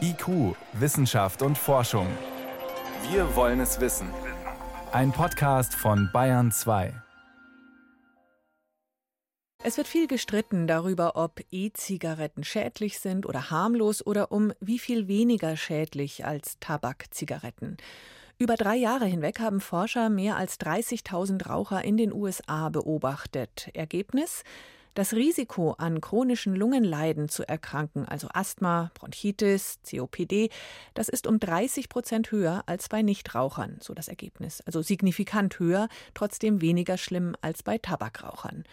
IQ, Wissenschaft und Forschung. Wir wollen es wissen. Ein Podcast von Bayern 2. Es wird viel gestritten darüber, ob E-Zigaretten schädlich sind oder harmlos oder um wie viel weniger schädlich als Tabakzigaretten. Über drei Jahre hinweg haben Forscher mehr als 30.000 Raucher in den USA beobachtet. Ergebnis? Das Risiko, an chronischen Lungenleiden zu erkranken, also Asthma, Bronchitis, COPD, das ist um 30 Prozent höher als bei Nichtrauchern, so das Ergebnis. Also signifikant höher, trotzdem weniger schlimm als bei Tabakrauchern.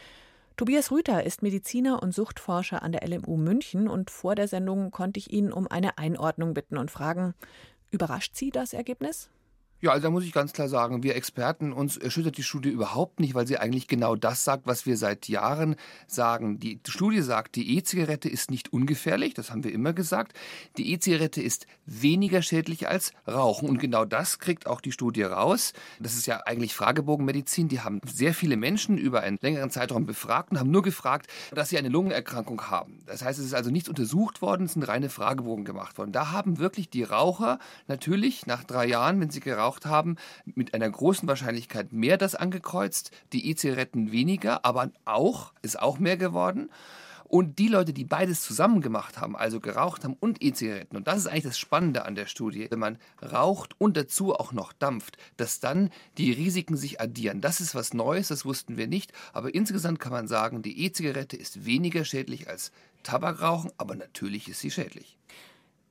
Tobias Rüther ist Mediziner und Suchtforscher an der LMU München und vor der Sendung konnte ich ihn um eine Einordnung bitten und fragen, überrascht Sie das Ergebnis? Ja, also da muss ich ganz klar sagen, wir Experten, uns erschüttert die Studie überhaupt nicht, weil sie eigentlich genau das sagt, was wir seit Jahren sagen. Die Studie sagt, die E-Zigarette ist nicht ungefährlich, das haben wir immer gesagt. Die E-Zigarette ist weniger schädlich als Rauchen und genau das kriegt auch die Studie raus. Das ist ja eigentlich Fragebogenmedizin. Die haben sehr viele Menschen über einen längeren Zeitraum befragt und haben nur gefragt, dass sie eine Lungenerkrankung haben. Das heißt, es ist also nichts untersucht worden, es sind reine Fragebogen gemacht worden. Da haben wirklich die Raucher natürlich nach drei Jahren, wenn sie geraucht geraucht haben, mit einer großen Wahrscheinlichkeit mehr das angekreuzt, die E-Zigaretten weniger, aber auch, ist auch mehr geworden. Und die Leute, die beides zusammen gemacht haben, also geraucht haben und E-Zigaretten, und das ist eigentlich das Spannende an der Studie, wenn man raucht und dazu auch noch dampft, dass dann die Risiken sich addieren. Das ist was Neues, das wussten wir nicht, aber insgesamt kann man sagen, die E-Zigarette ist weniger schädlich als Tabakrauchen, aber natürlich ist sie schädlich.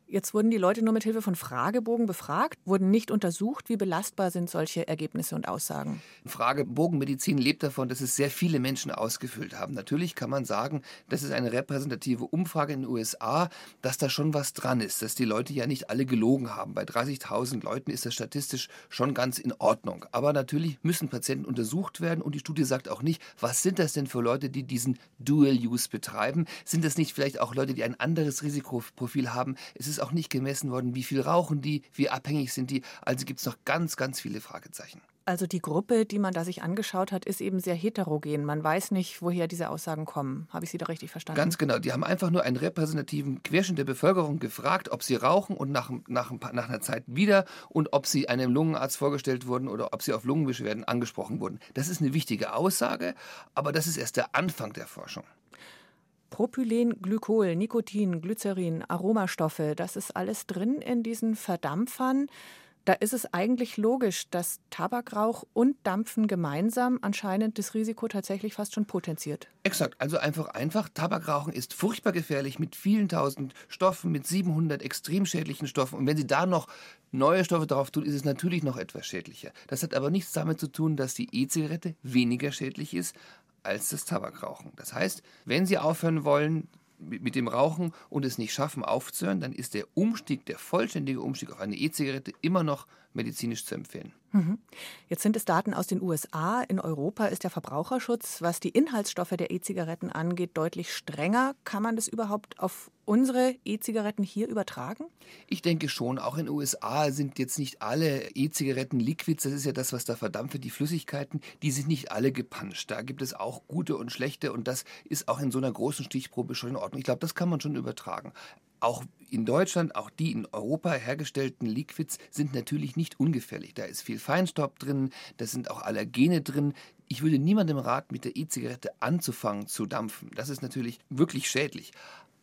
Jetzt wurden die Leute nur mit Hilfe von Fragebogen befragt, wurden nicht untersucht. Wie belastbar sind solche Ergebnisse und Aussagen? Fragebogenmedizin lebt davon, dass es sehr viele Menschen ausgefüllt haben. Natürlich kann man sagen, das ist eine repräsentative Umfrage in den USA, dass da schon was dran ist, dass die Leute ja nicht alle gelogen haben. Bei 30.000 Leuten ist das statistisch schon ganz in Ordnung. Aber natürlich müssen Patienten untersucht werden und die Studie sagt auch nicht, was sind das denn für Leute, die diesen Dual-Use betreiben? Sind das nicht vielleicht auch Leute, die ein anderes Risikoprofil haben? Es ist ist auch nicht gemessen worden, wie viel rauchen die, wie abhängig sind die. Also gibt es noch ganz, ganz viele Fragezeichen. Also die Gruppe, die man da sich angeschaut hat, ist eben sehr heterogen. Man weiß nicht, woher diese Aussagen kommen. Habe ich Sie da richtig verstanden? Ganz genau. Die haben einfach nur einen repräsentativen Querschnitt der Bevölkerung gefragt, ob sie rauchen und nach, nach, nach einer Zeit wieder und ob sie einem Lungenarzt vorgestellt wurden oder ob sie auf Lungenbeschwerden angesprochen wurden. Das ist eine wichtige Aussage, aber das ist erst der Anfang der Forschung. Propylen, Glykol, Nikotin, Glycerin, Aromastoffe, das ist alles drin in diesen Verdampfern. Da ist es eigentlich logisch, dass Tabakrauch und Dampfen gemeinsam anscheinend das Risiko tatsächlich fast schon potenziert. Exakt, also einfach einfach. Tabakrauchen ist furchtbar gefährlich mit vielen tausend Stoffen, mit 700 extrem schädlichen Stoffen. Und wenn Sie da noch neue Stoffe drauf tun, ist es natürlich noch etwas schädlicher. Das hat aber nichts damit zu tun, dass die E-Zigarette weniger schädlich ist als das Tabakrauchen. Das heißt, wenn Sie aufhören wollen mit dem Rauchen und es nicht schaffen aufzuhören, dann ist der Umstieg, der vollständige Umstieg auf eine E-Zigarette immer noch medizinisch zu empfehlen. Mhm. Jetzt sind es Daten aus den USA. In Europa ist der Verbraucherschutz, was die Inhaltsstoffe der E-Zigaretten angeht, deutlich strenger. Kann man das überhaupt auf unsere E-Zigaretten hier übertragen? Ich denke schon. Auch in den USA sind jetzt nicht alle E-Zigaretten Liquids. Das ist ja das, was da verdampft die Flüssigkeiten. Die sind nicht alle gepanscht. Da gibt es auch gute und schlechte. Und das ist auch in so einer großen Stichprobe schon in Ordnung. Ich glaube, das kann man schon übertragen auch in Deutschland, auch die in Europa hergestellten Liquids sind natürlich nicht ungefährlich. Da ist viel Feinstaub drin, da sind auch Allergene drin. Ich würde niemandem raten, mit der E-Zigarette anzufangen zu dampfen. Das ist natürlich wirklich schädlich.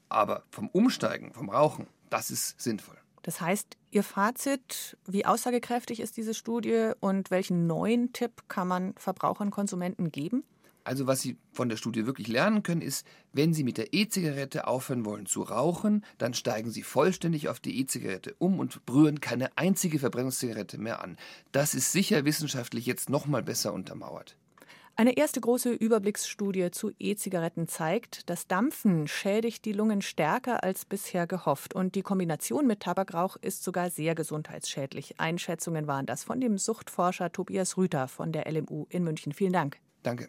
Aber vom Umsteigen, vom Rauchen, das ist sinnvoll. Das heißt, Ihr Fazit, wie aussagekräftig ist diese Studie und welchen neuen Tipp kann man Verbrauchern, Konsumenten geben? Also was Sie von der Studie wirklich lernen können, ist, wenn Sie mit der E-Zigarette aufhören wollen zu rauchen, dann steigen Sie vollständig auf die E-Zigarette um und rühren keine einzige Verbrennungszigarette mehr an. Das ist sicher wissenschaftlich jetzt noch mal besser untermauert. Eine erste große Überblicksstudie zu E-Zigaretten zeigt, das Dampfen schädigt die Lungen stärker als bisher gehofft und die Kombination mit Tabakrauch ist sogar sehr gesundheitsschädlich. Einschätzungen waren das von dem Suchtforscher Tobias Rüther von der LMU in München. Vielen Dank. Danke.